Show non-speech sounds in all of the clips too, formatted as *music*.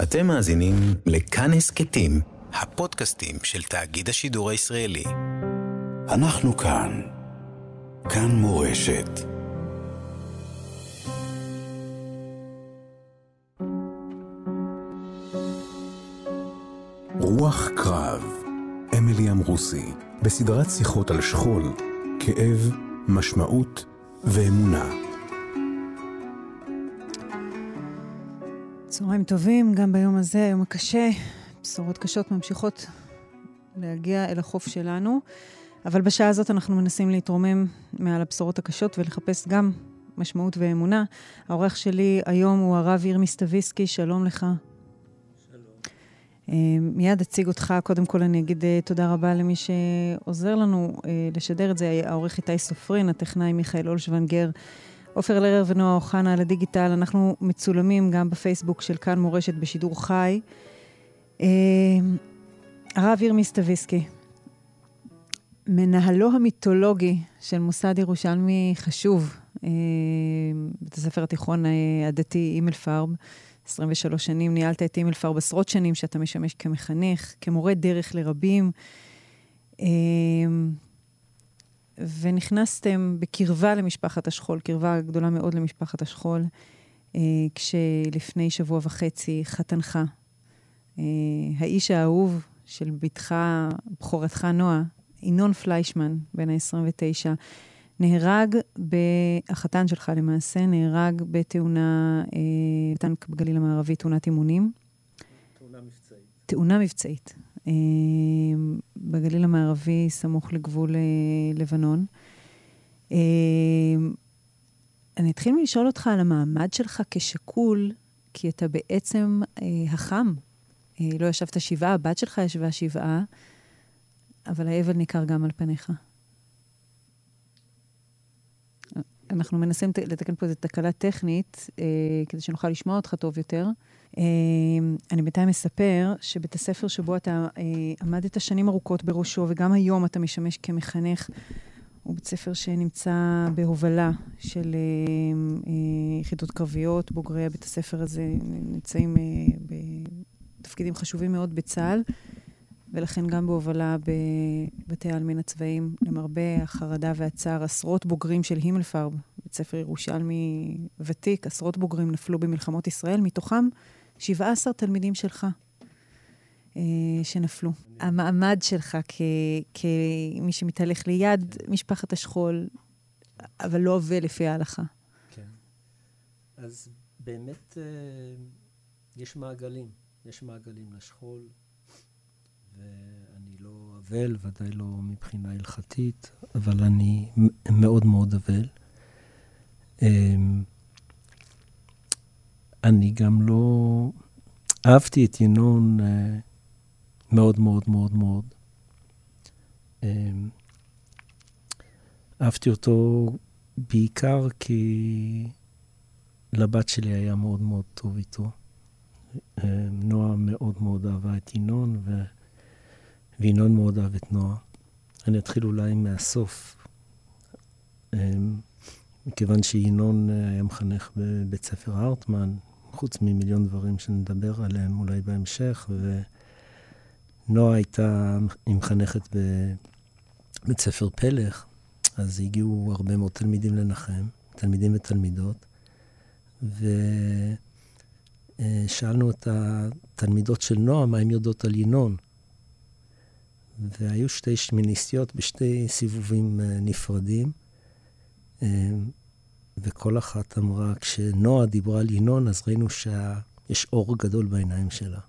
אתם מאזינים לכאן הסכתים, הפודקאסטים של תאגיד השידור הישראלי. אנחנו כאן. כאן מורשת. רוח קרב, אמילי אמרוסי, בסדרת שיחות על שכול, כאב, משמעות ואמונה. צהריים טובים, גם ביום הזה, יום הקשה. בשורות קשות ממשיכות להגיע אל החוף שלנו, אבל בשעה הזאת אנחנו מנסים להתרומם מעל הבשורות הקשות ולחפש גם משמעות ואמונה. העורך שלי היום הוא הרב ירמי סטוויסקי, שלום לך. שלום. מיד אציג אותך. קודם כל אני אגיד אה, תודה רבה למי שעוזר לנו אה, לשדר את זה, העורך איתי סופרין, הטכנאי מיכאל אולשוונגר. עופר לרר ונועה אוחנה על הדיגיטל. אנחנו מצולמים גם בפייסבוק של כאן מורשת בשידור חי. אה, הרב ירמי סטוויסקי, מנהלו המיתולוגי של מוסד ירושלמי חשוב, אה, בית הספר התיכון אה, הדתי אימל פארב, 23 שנים, ניהלת את אימל פארב עשרות שנים שאתה משמש כמחנך, כמורה דרך לרבים. ונכנסתם בקרבה למשפחת השכול, קרבה גדולה מאוד למשפחת השכול, אה, כשלפני שבוע וחצי חתנך, אה, האיש האהוב של בתך, בכורתך נועה, ינון פליישמן, בן ה-29, נהרג, ב... החתן שלך למעשה, נהרג בתאונה, אה, טנק בגליל המערבי, תאונת אימונים. תאונה מבצעית. תאונה מבצעית. אה, בגליל המערבי, סמוך לגבול אה, לבנון. אה, אני אתחיל מלשאול אותך על המעמד שלך כשכול, כי אתה בעצם החם. לא ישבת שבעה, הבת שלך ישבה שבעה, אבל האבל ניכר גם על פניך. אנחנו מנסים לתקן פה איזו תקלה טכנית, אה, כדי שנוכל לשמוע אותך טוב יותר. אה, אני בינתיים אספר שבית הספר שבו אתה אה, עמדת שנים ארוכות בראשו, וגם היום אתה משמש כמחנך, הוא בית ספר שנמצא בהובלה של אה, אה, יחידות קרביות. בוגרי בית הספר הזה נמצאים בתפקידים חשובים מאוד בצה"ל. ולכן גם בהובלה בבתי העלמין הצבאיים, למרבה החרדה והצער, עשרות בוגרים של הימלפרב, בית ספר ירושלמי ותיק, עשרות בוגרים נפלו במלחמות ישראל, מתוכם 17 תלמידים שלך אה, שנפלו. המעמד שלך כמי שמתהלך ליד משפחת השכול, אבל לא עובה לפי ההלכה. כן. אז באמת אה, יש מעגלים. יש מעגלים לשכול. ואני לא אבל, ודאי לא מבחינה הלכתית, אבל אני מאוד מאוד אבל. אמ, אני גם לא... אהבתי את ינון אה, מאוד מאוד מאוד מאוד. אמ, אהבתי אותו בעיקר כי לבת שלי היה מאוד מאוד טוב איתו. אמ, נועה מאוד מאוד אהבה את ינון, ו... וינון מאוד אהב את נועה. אני אתחיל אולי מהסוף. אמ, מכיוון שינון אה, היה מחנך בבית ספר הרטמן, חוץ ממיליון דברים שנדבר עליהם אולי בהמשך, ונועה הייתה, היא מחנכת בבית ספר פלך, אז הגיעו הרבה מאוד תלמידים לנחם, תלמידים ותלמידות, ושאלנו את התלמידות של נועה מה הן יודעות על ינון. והיו שתי שמיניסטיות בשתי סיבובים אה, נפרדים, אה, וכל אחת אמרה, כשנועה דיברה על ינון, אז ראינו שיש אור גדול בעיניים שלה.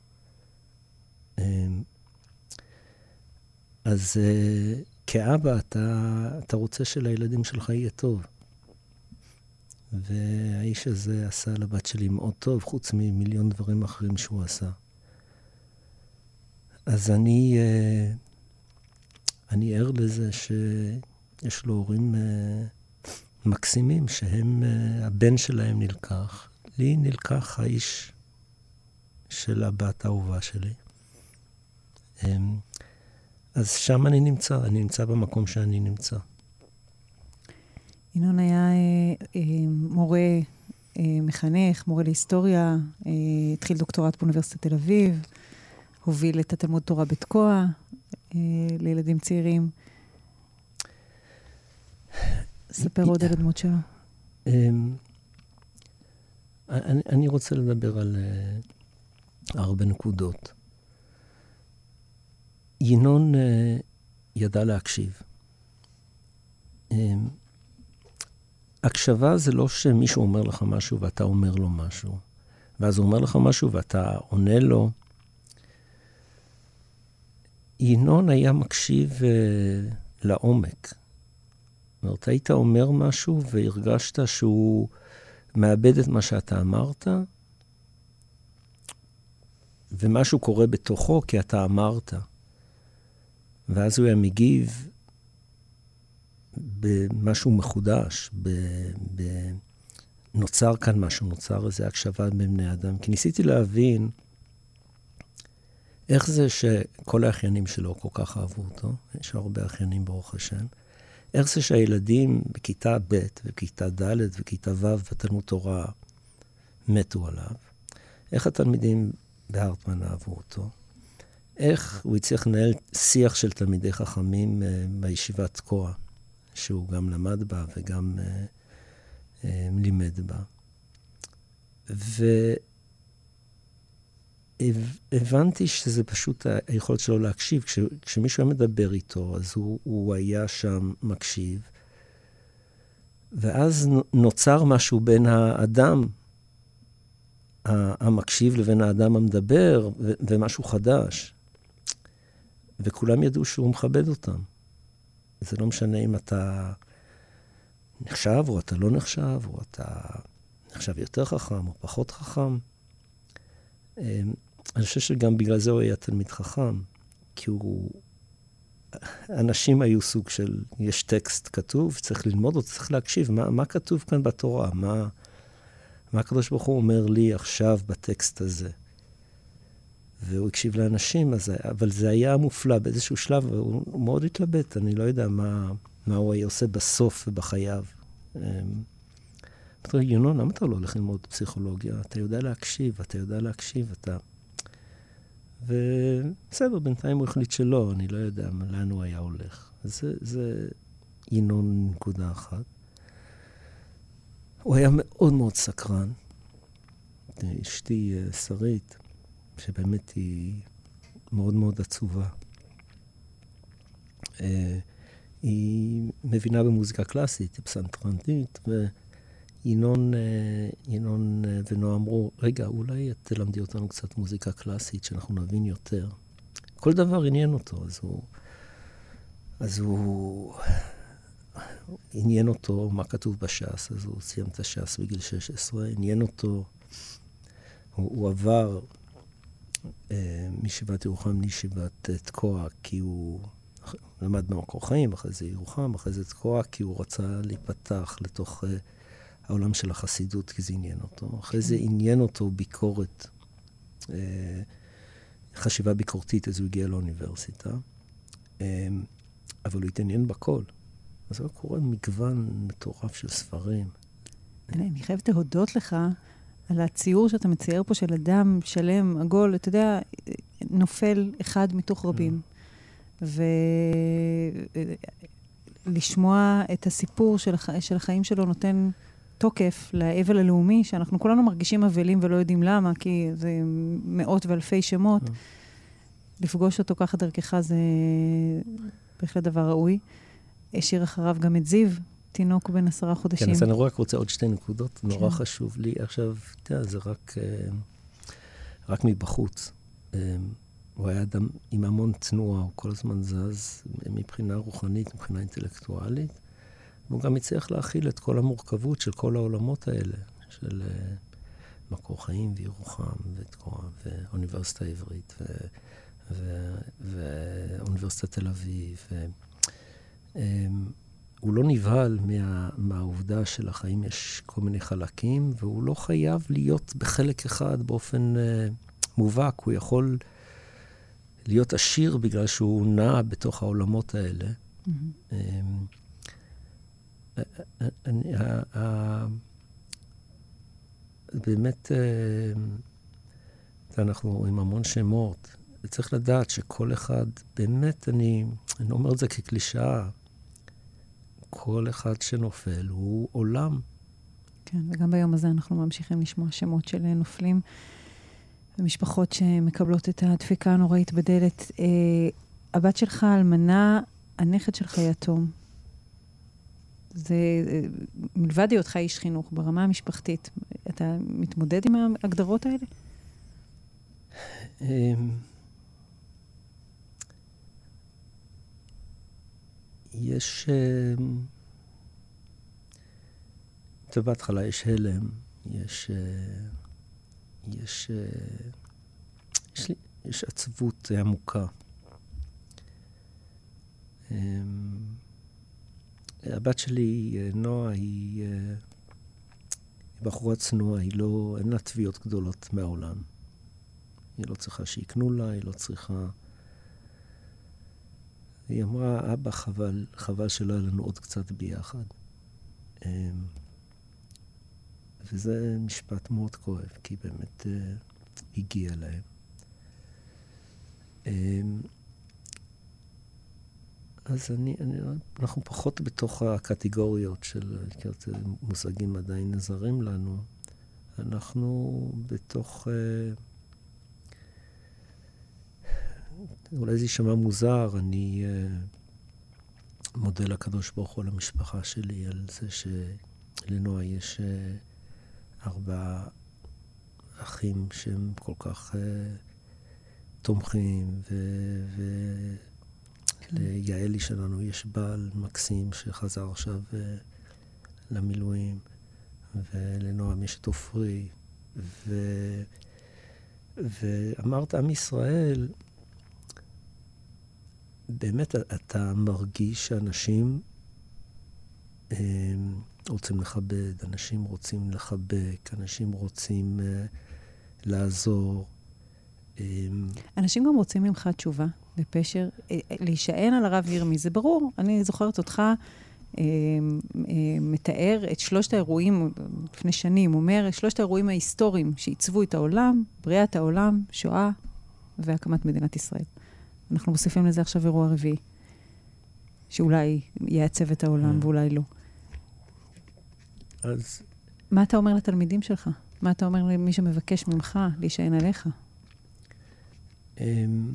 אה, אז כאבא, אתה, אתה רוצה שלילדים שלך יהיה טוב. והאיש הזה עשה לבת שלי מאוד טוב, חוץ ממיליון דברים אחרים שהוא עשה. אז אני אני ער לזה שיש לו הורים uh, מקסימים, שהם, uh, הבן שלהם נלקח. לי נלקח האיש של הבת האהובה שלי. Um, אז שם אני נמצא, אני נמצא במקום שאני נמצא. ינון היה אה, אה, מורה מחנך, מורה להיסטוריה, התחיל דוקטורט באוניברסיטת תל אביב, הוביל את התלמוד תורה בתקוע לילדים צעירים. ספר עוד על הדמות שלו. אמ, אני, אני רוצה לדבר על uh, הרבה נקודות. ינון uh, ידע להקשיב. Um, הקשבה זה לא שמישהו אומר לך משהו ואתה אומר לו משהו, ואז הוא אומר לך משהו ואתה עונה לו. ינון היה מקשיב uh, לעומק. אומרת, היית אומר משהו והרגשת שהוא מאבד את מה שאתה אמרת, ומשהו קורה בתוכו כי אתה אמרת. ואז הוא היה מגיב במשהו מחודש, ב, ב, נוצר כאן משהו, נוצר איזו הקשבה בין בני אדם. כי ניסיתי להבין איך זה שכל האחיינים שלו כל כך אהבו אותו, יש הרבה אחיינים ברוך השם, איך זה שהילדים בכיתה ב' וכיתה ד' וכיתה ו' בתלמוד תורה מתו עליו? איך התלמידים בהרטמן אהבו אותו? איך הוא הצליח לנהל שיח של תלמידי חכמים uh, בישיבת תקוע, שהוא גם למד בה וגם uh, uh, לימד בה. הבנתי שזה פשוט היכולת שלו להקשיב. כש, כשמישהו היה מדבר איתו, אז הוא, הוא היה שם מקשיב, ואז נוצר משהו בין האדם המקשיב לבין האדם המדבר, ומשהו חדש. וכולם ידעו שהוא מכבד אותם. זה לא משנה אם אתה נחשב או אתה לא נחשב, או אתה נחשב יותר חכם או פחות חכם. אמ, אני חושב שגם בגלל זה הוא היה תלמיד חכם, כי הוא... אנשים היו סוג של, יש טקסט כתוב, צריך ללמוד אותו, צריך להקשיב, מה, מה כתוב כאן בתורה? מה, מה הקדוש ברוך הוא אומר לי עכשיו בטקסט הזה? והוא הקשיב לאנשים, אז, אבל זה היה מופלא באיזשהו שלב, והוא מאוד התלבט, אני לא יודע מה, מה הוא היה עושה בסוף ובחייו. אמ, אמרתי לו, ינון, למה אתה לא הולך ללמוד פסיכולוגיה? אתה יודע להקשיב, אתה יודע להקשיב, אתה... ובסדר, בינתיים הוא החליט שלא, אני לא יודע לאן הוא היה הולך. זה, זה ינון נקודה אחת. הוא היה מאוד מאוד סקרן. אשתי אה, שרית, שבאמת היא מאוד מאוד עצובה. אה, היא מבינה במוזיקה קלאסית, היא פסנתרנית, ינון, אה, ינון אה, ונועה אמרו, רגע, אולי את תלמדי אותנו קצת מוזיקה קלאסית, שאנחנו נבין יותר. כל דבר עניין אותו, אז הוא... אז הוא... עניין אותו מה כתוב בש"ס, אז הוא סיים את הש"ס בגיל 16, עניין אותו, הוא, הוא עבר אה, מישיבת ירוחם לישיבת אה, תקוע, כי הוא למד במקור חיים, אחרי זה ירוחם, אחרי זה תקוע, כי הוא רצה להיפתח לתוך... אה, העולם של החסידות, כי זה עניין אותו. אחרי זה עניין אותו ביקורת, אה, חשיבה ביקורתית, אז הוא הגיע לאוניברסיטה. אה, אבל הוא התעניין בכל. אז הוא קורא מגוון מטורף של ספרים. אני חייבת להודות לך על הציור שאתה מצייר פה של אדם שלם, עגול, אתה יודע, נופל אחד מתוך רבים. ולשמוע את הסיפור של, הח... של החיים שלו נותן תוקף לאבל הלאומי, שאנחנו כולנו מרגישים אבלים ולא יודעים למה, כי זה מאות ואלפי שמות. אה. לפגוש אותו ככה דרכך זה בהחלט דבר ראוי. השאיר אחריו גם את זיו, תינוק בן עשרה חודשים. כן, אז אני רק רוצה עוד שתי נקודות, כן. נורא חשוב לי. עכשיו, אתה יודע, זה רק, אה, רק מבחוץ. אה, הוא היה אדם עם המון תנועה, הוא כל הזמן זז מבחינה רוחנית, מבחינה אינטלקטואלית. והוא גם הצליח להכיל את כל המורכבות של כל העולמות האלה, של uh, מקור חיים וירוחם ותקוע, ואוניברסיטה העברית ואוניברסיטת תל אביב. ו, um, הוא לא נבהל מה, מהעובדה שלחיים יש כל מיני חלקים, והוא לא חייב להיות בחלק אחד באופן uh, מובהק. הוא יכול להיות עשיר בגלל שהוא נע בתוך העולמות האלה. Mm-hmm. Um, אני, באמת, אנחנו עם המון שמות. וצריך לדעת שכל אחד, באמת, אני, אני לא אומר את זה כקלישאה, כל אחד שנופל הוא עולם. כן, וגם ביום הזה אנחנו ממשיכים לשמוע שמות של נופלים ומשפחות שמקבלות את הדפיקה הנוראית בדלת. אה, הבת שלך אלמנה, הנכד שלך יתום. זה, מלבד היותך איש חינוך, ברמה המשפחתית, אתה מתמודד עם ההגדרות האלה? אמ, יש... אמ, טוב, בהתחלה יש הלם, יש... אה, יש... אה, יש, לי, יש עצבות עמוקה. אמ, הבת שלי, אה, נועה, היא, היא בחורה צנועה, היא לא, אין לה תביעות גדולות מהעולם. היא לא צריכה שיקנו לה, היא לא צריכה... היא אמרה, אבא, חבל, חבל שלא היה לנו עוד קצת ביחד. אמ, וזה משפט מאוד כואב, כי באמת uh, הגיע להם. אז אני, אני, אנחנו פחות בתוך הקטגוריות של מושגים עדיין זרים לנו. אנחנו בתוך... Uh, אולי זה יישמע מוזר, אני uh, מודה לקדוש ברוך הוא למשפחה שלי על זה שלנועה יש uh, ארבעה אחים שהם כל כך uh, תומכים, וליעלי כן. שלנו יש בעל מקסים שחזר עכשיו uh, למילואים, ולנועם יש את עופרי, ו... ואמרת, עם ישראל, באמת אתה מרגיש שאנשים אה, רוצים לכבד, אנשים רוצים לחבק, אנשים רוצים אה, לעזור. אה, אנשים גם רוצים ממך תשובה בפשר. להישען על הרב ירמי, זה ברור. אני זוכרת אותך מתאר את שלושת האירועים, לפני שנים, אומר, שלושת האירועים ההיסטוריים שעיצבו את העולם, בריאת העולם, שואה והקמת מדינת ישראל. אנחנו מוסיפים לזה עכשיו אירוע רביעי, שאולי יעצב את העולם mm. ואולי לא. אז... מה אתה אומר לתלמידים שלך? מה אתה אומר למי שמבקש ממך להישען עליך? אמ,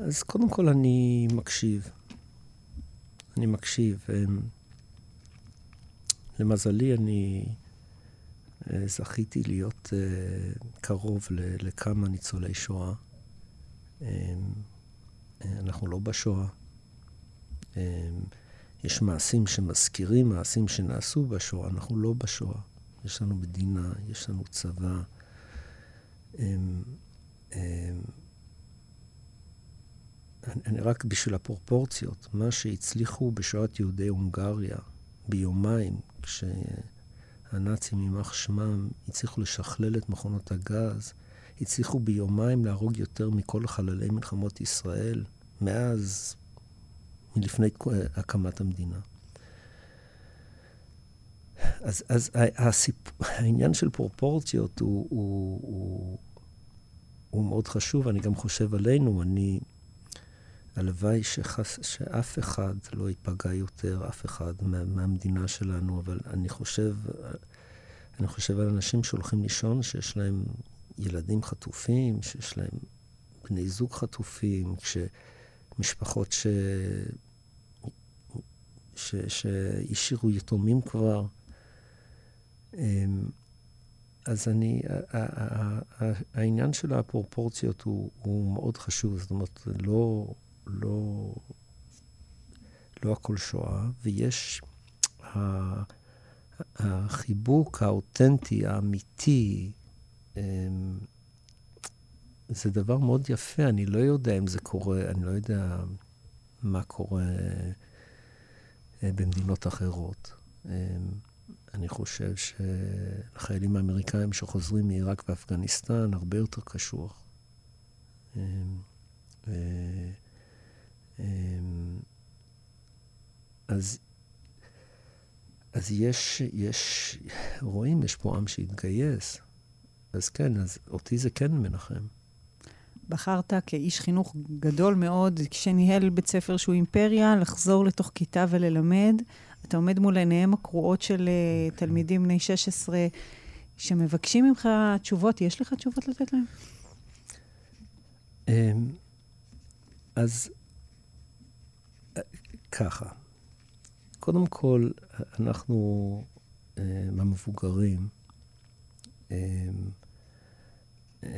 אז קודם כל אני מקשיב. אני מקשיב. אמ, למזלי, אני אה, זכיתי להיות אה, קרוב לכמה ניצולי שואה. אמ, אנחנו לא בשואה. אמ, יש מעשים שמזכירים מעשים שנעשו בשואה, אנחנו לא בשואה. יש לנו מדינה, יש לנו צבא. אני רק בשביל הפרופורציות, מה שהצליחו בשואת יהודי הונגריה ביומיים, כשהנאצים, יימח שמם, הצליחו לשכלל את מכונות הגז, הצליחו ביומיים להרוג יותר מכל חללי מלחמות ישראל מאז, מלפני הקמת המדינה. אז, אז הסיפ... העניין של פרופורציות הוא, הוא, הוא, הוא מאוד חשוב, אני גם חושב עלינו, אני... הלוואי שחס, שאף אחד לא ייפגע יותר, אף אחד מה, מהמדינה שלנו, אבל אני חושב, אני חושב על אנשים שהולכים לישון, שיש להם ילדים חטופים, שיש להם בני זוג חטופים, כשמשפחות ש... ש... שהשאירו יתומים כבר. אמ, אז אני, העניין של הפרופורציות הוא, הוא מאוד חשוב, זאת אומרת, לא, לא, לא הכל שואה, ויש החיבוק האותנטי, האמיתי, אמ, זה דבר מאוד יפה, אני לא יודע אם זה קורה, אני לא יודע מה קורה אה, במדינות אחרות. אמ, אני חושב שלחיילים האמריקאים שחוזרים מעיראק ואפגניסטן הרבה יותר קשוח. אמ, אז אז יש, יש, רואים, יש פה עם שהתגייס. אז כן, אז אותי זה כן מנחם. בחרת כאיש חינוך גדול מאוד, כשניהל בית ספר שהוא אימפריה, לחזור לתוך כיתה וללמד. אתה עומד מול עיניהם הקרועות של uh, תלמידים בני 16 שמבקשים ממך תשובות. יש לך תשובות לתת להם? אמ, אז ככה, קודם כל, אנחנו אה, המבוגרים, אמ, אמ,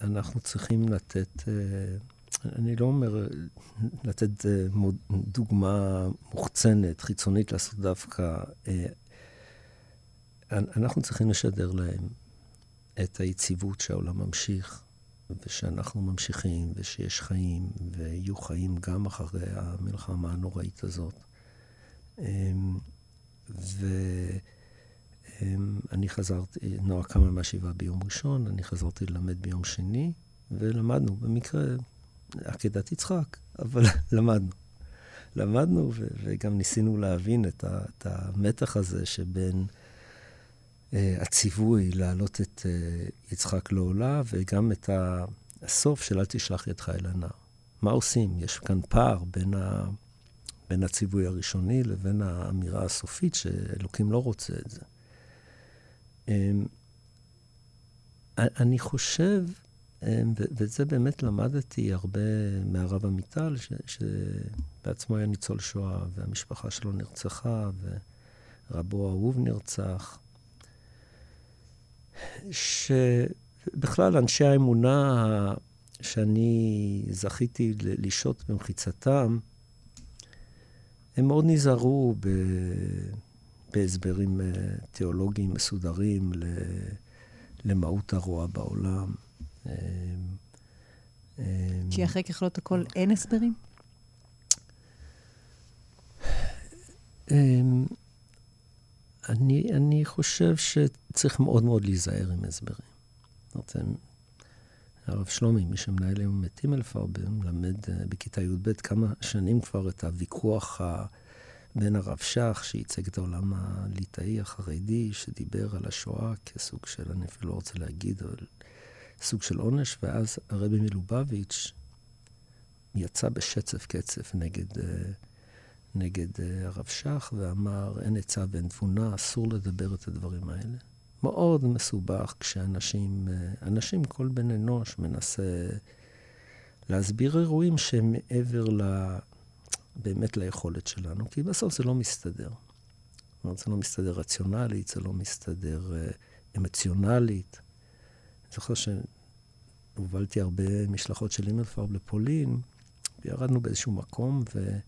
אנחנו צריכים לתת, אה, אני לא אומר לתת אה, דוגמה מוחצנת, חיצונית, לעשות דווקא. אנחנו צריכים לשדר להם את היציבות שהעולם ממשיך, ושאנחנו ממשיכים, ושיש חיים, ויהיו חיים גם אחרי המלחמה הנוראית הזאת. אמ, ואני חזרתי, נועה קמה מהשבעה ביום ראשון, אני חזרתי ללמד ביום שני, ולמדנו, במקרה, עקדת יצחק, אבל *laughs* למדנו. למדנו, וגם ניסינו להבין את, המתח הזה שבין... אה, הציווי להעלות את אה, יצחק לעולה, וגם את הסוף של אל תשלח ידך אל הנער. מה עושים? יש כאן פער בין, ה... בין הציווי הראשוני לבין האמירה הסופית שאלוקים לא רוצה את זה. אמ, אני חושב, אמ, ואת זה באמת למדתי הרבה מהרב עמיטל, שבעצמו היה ניצול שואה, והמשפחה שלו נרצחה, ורבו האהוב נרצח. שבכלל אנשי האמונה שאני זכיתי לשהות במחיצתם, הם מאוד נזהרו ב... בהסברים אה, תיאולוגיים מסודרים למהות הרוע בעולם. אה, אה, כי אחרי ככלות הכל אין הסברים? אני, אני חושב שצריך מאוד מאוד להיזהר עם הסברים. אומרת, הרב שלומי, מי שמנהל היום את הימלפרבר, מלמד אה, בכיתה י"ב כמה שנים כבר את הוויכוח ה... בין הרב שך, שייצג את העולם הליטאי החרדי, שדיבר על השואה כסוג של, אני אפילו לא רוצה להגיד, אבל סוג של עונש, ואז הרבי מלובביץ' יצא בשצף קצף נגד... Uh, נגד uh, הרב שך ואמר, אין עצה ואין תבונה, אסור לדבר את הדברים האלה. מאוד מסובך כשאנשים, uh, אנשים, כל בן אנוש מנסה להסביר אירועים שהם מעבר ל... באמת ליכולת שלנו, כי בסוף זה לא מסתדר. זאת אומרת, זה לא מסתדר רציונלית, זה לא מסתדר uh, אמוציונלית. אני זוכר שהובלתי הרבה משלחות של אימלפרב לפולין, וירדנו באיזשהו מקום, ו...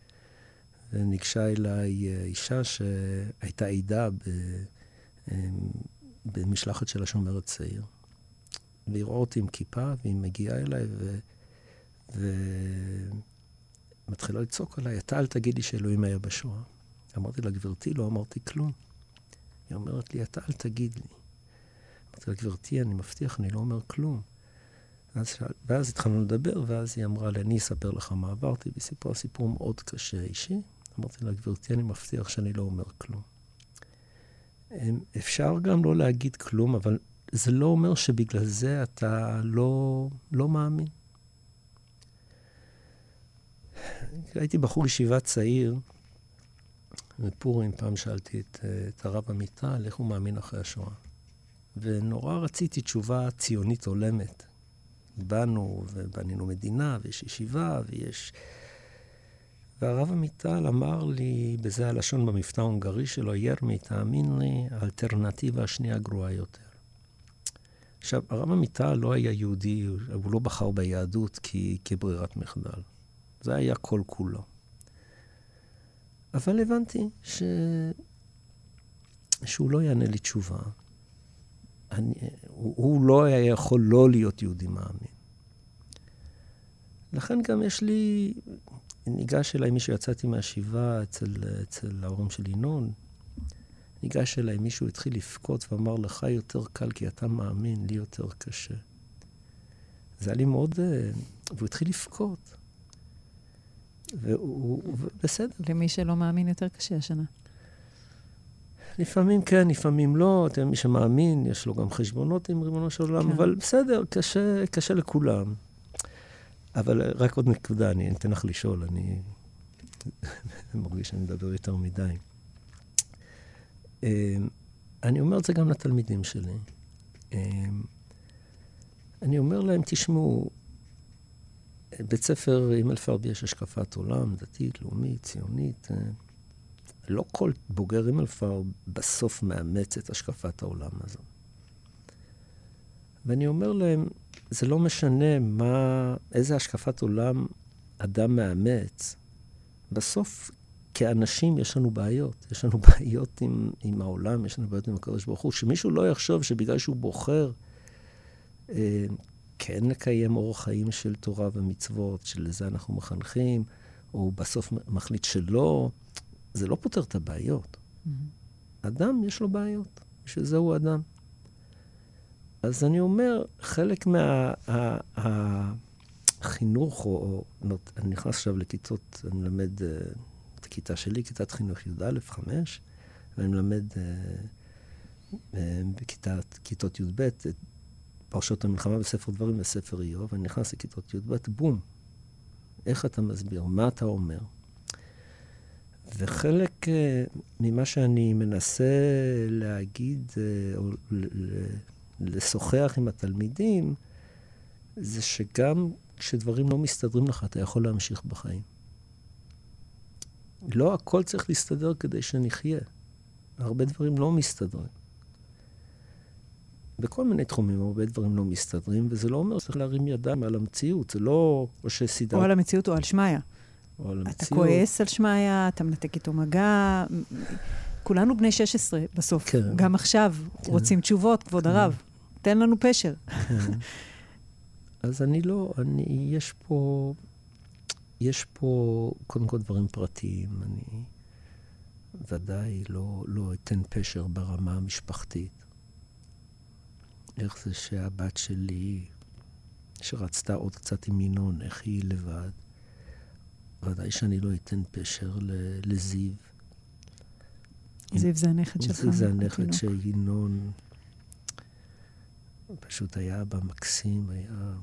וניגשה אליי אה, אישה שהייתה עדה ב, אה, במשלחת של השומר הצעיר. והיא רואה אותי עם כיפה, והיא מגיעה אליי ו... ומתחילה לצעוק עליי, אתה אל תגידי שאלוהים היה בשואה. אמרתי לה, גברתי, לא אמרתי כלום. היא אומרת לי, אתה אל תגיד לי. אמרתי לה, גברתי, אני מבטיח, אני לא אומר כלום. ואז, ואז התחלנו לדבר, ואז היא אמרה לי, אני אספר לך מה עברתי, והיא סיפרה סיפור מאוד קשה אישי. אמרתי לה, גברתי, אני מבטיח שאני לא אומר כלום. אפשר גם לא להגיד כלום, אבל זה לא אומר שבגלל זה אתה לא, לא מאמין. הייתי בחור ישיבה צעיר, בפורים פעם שאלתי את, את הרב עמיטל איך הוא מאמין אחרי השואה. ונורא רציתי תשובה ציונית הולמת. באנו ובנינו מדינה, ויש ישיבה, ויש והרב עמיטל אמר לי, בזה הלשון במבטא ההונגרי שלו, ירמי, תאמין לי, האלטרנטיבה השנייה גרועה יותר. עכשיו, הרב עמיטל לא היה יהודי, הוא לא בחר ביהדות כי, כברירת מחדל. זה היה כל כולו. אבל הבנתי ש... שהוא לא יענה לי תשובה. אני, הוא, הוא לא היה יכול לא להיות יהודי מאמין. לכן גם יש לי ניגש אליי מישהו, יצאתי מהשבעה אצל, אצל ההורים של ינון, ניגש אליי מישהו, התחיל לבכות ואמר, לך יותר קל כי אתה מאמין, לי יותר קשה. זה היה לי מאוד... אה, והוא התחיל לבכות. והוא... בסדר. למי שלא מאמין יותר קשה השנה. לפעמים כן, לפעמים לא. אתם, מי שמאמין, יש לו גם חשבונות עם ריבונו של עולם, כן. אבל בסדר, קשה, קשה לכולם. אבל רק עוד נקודה, אני אתן לך לשאול, אני *laughs* מרגיש שאני מדבר יותר מדי. אה, אני אומר את זה גם לתלמידים שלי. אה, אני אומר להם, תשמעו, בית ספר הימל פרבי יש השקפת עולם, דתית, לאומית, ציונית. אה, לא כל בוגר הימלפר בסוף מאמץ את השקפת העולם הזו. ואני אומר להם, זה לא משנה מה, איזה השקפת עולם אדם מאמץ. בסוף, כאנשים, יש לנו בעיות. יש לנו *laughs* בעיות עם, עם העולם, יש לנו בעיות עם הקדוש ברוך הוא. שמישהו לא יחשוב שבגלל שהוא בוחר אה, כן לקיים אורח חיים של תורה ומצוות, שלזה אנחנו מחנכים, או בסוף מחליט שלא, זה לא פותר את הבעיות. Mm-hmm. אדם, יש לו בעיות, בשביל זה הוא אדם. אז אני אומר, חלק מהחינוך, או, או אני נכנס עכשיו לכיתות, אני מלמד uh, את הכיתה שלי, כיתת חינוך י"א, 5, ואני מלמד uh, uh, בכיתות י"ב את פרשות המלחמה בספר דברים וספר איוב, ואני נכנס לכיתות י"ב, בום. איך אתה מסביר? מה אתה אומר? וחלק uh, ממה שאני מנסה להגיד, uh, או לשוחח עם התלמידים, זה שגם כשדברים לא מסתדרים לך, אתה יכול להמשיך בחיים. לא הכל צריך להסתדר כדי שנחיה. הרבה דברים לא מסתדרים. בכל מיני תחומים הרבה דברים לא מסתדרים, וזה לא אומר שצריך להרים ידיים על המציאות, זה לא או שסידרת... או על המציאות או על שמעיה. או על המציאות. אתה כועס על שמעיה, אתה מנתק איתו מגע. כולנו בני 16 בסוף. כן. גם עכשיו כן. רוצים תשובות, כבוד כן. הרב. תן לנו פשר. *laughs* אז אני לא, אני, יש פה, יש פה קודם כל דברים פרטיים. אני ודאי לא, לא אתן פשר ברמה המשפחתית. איך זה שהבת שלי, שרצתה עוד קצת עם ינון, איך היא לבד, ודאי שאני לא אתן פשר לזיו. זיו זה הנכד שלך. זיו זה הנכד התינוק. פשוט היה אבא מקסים, היה,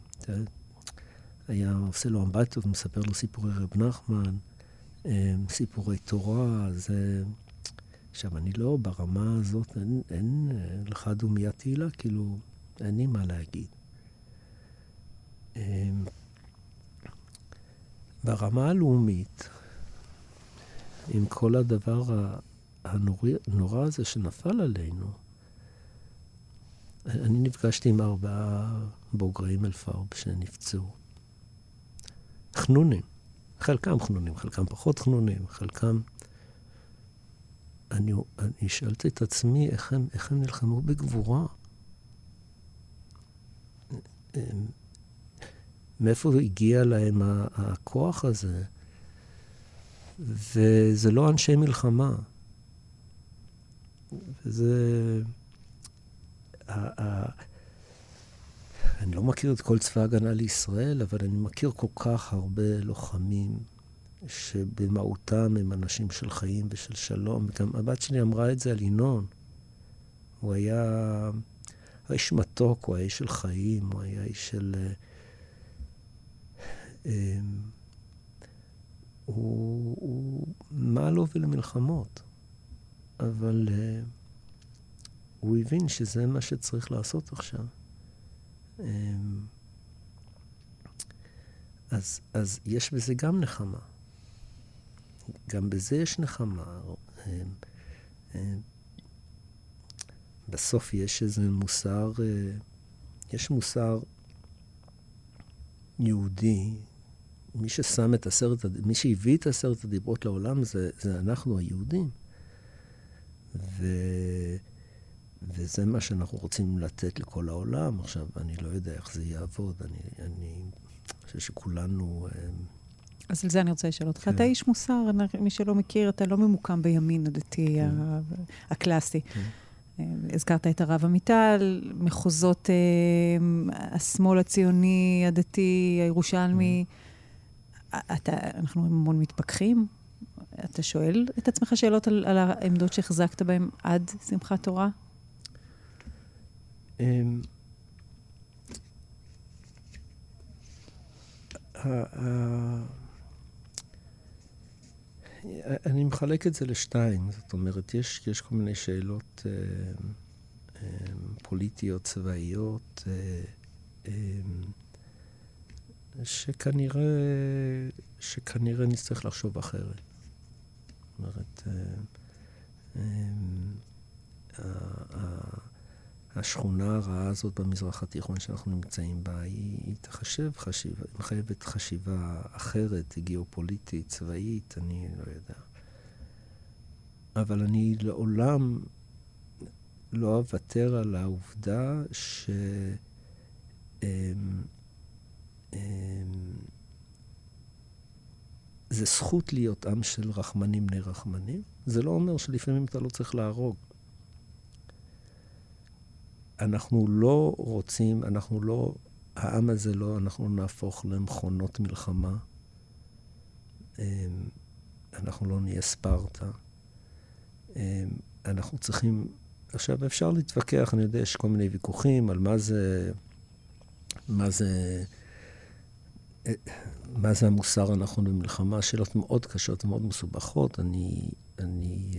היה עושה לו אמבטיות, מספר לו סיפורי רב נחמן, אה, סיפורי תורה, זה... עכשיו, אני לא, ברמה הזאת, אין, אין אה, לך דומיית תהילה, כאילו, אין לי מה להגיד. אה, ברמה הלאומית, עם כל הדבר הנורא הזה שנפל עלינו, אני נפגשתי עם ארבעה בוגרי מלפרב שנפצעו. חנונים. חלקם חנונים, חלקם פחות חנונים, חלקם... אני, אני שאלתי את עצמי איך הם, איך הם נלחמו בגבורה. מאיפה הגיע להם הכוח הזה? וזה לא אנשי מלחמה. וזה... אני לא מכיר את כל צבא ההגנה לישראל, אבל אני מכיר כל כך הרבה לוחמים שבמהותם הם אנשים של חיים ושל שלום. וגם הבת שלי אמרה את זה על ינון. הוא היה איש מתוק, הוא היה איש של חיים, הוא היה איש של... אה, אה, הוא, הוא מה לו ולמלחמות, אבל uh, הוא הבין שזה מה שצריך לעשות עכשיו. Um, אז, אז יש בזה גם נחמה. גם בזה יש נחמה. Um, um, בסוף יש איזה מוסר, uh, יש מוסר יהודי, מי ששם את עשרת, מי שהביא את עשרת הדיברות לעולם זה, זה אנחנו היהודים. ו... וזה מה שאנחנו רוצים לתת לכל העולם. עכשיו, אני לא יודע איך זה יעבוד. אני, אני חושב שכולנו... אה, אז על זה אני רוצה לשאול אותך. כן. אתה איש מוסר, מי שלא מכיר, אתה לא ממוקם בימין הדתי ה- הקלאסי. כן. אה, הזכרת את הרב עמיטל, מחוזות אה, השמאל הציוני, הדתי, הירושלמי. Mm. אתה, אנחנו המון מתפכחים. אתה שואל את עצמך שאלות על, על העמדות שהחזקת בהן עד שמחת תורה? אמ, אני מחלק את זה לשתיים, זאת אומרת, יש, יש כל מיני שאלות אה, אה, פוליטיות, צבאיות, אה, אה, שכנראה, שכנראה נצטרך לחשוב אחרת. זאת אומרת, אה, אה, השכונה הרעה הזאת במזרח התיכון שאנחנו נמצאים בה, היא, היא תחשב חשיבה, היא מחייבת חשיבה אחרת, גיאופוליטית, צבאית, אני לא יודע. אבל אני לעולם לא אוותר על העובדה ש... אמ, אמ, זה זכות להיות עם של רחמנים בני רחמנים. זה לא אומר שלפעמים אתה לא צריך להרוג. אנחנו לא רוצים, אנחנו לא, העם הזה לא, אנחנו נהפוך למכונות מלחמה. אמ, אנחנו לא נהיה ספרטה. אנחנו צריכים, עכשיו אפשר להתווכח, אני יודע, יש כל מיני ויכוחים על מה זה, מה זה, מה זה המוסר הנכון במלחמה, שאלות מאוד קשות ומאוד מסובכות. אני, אני,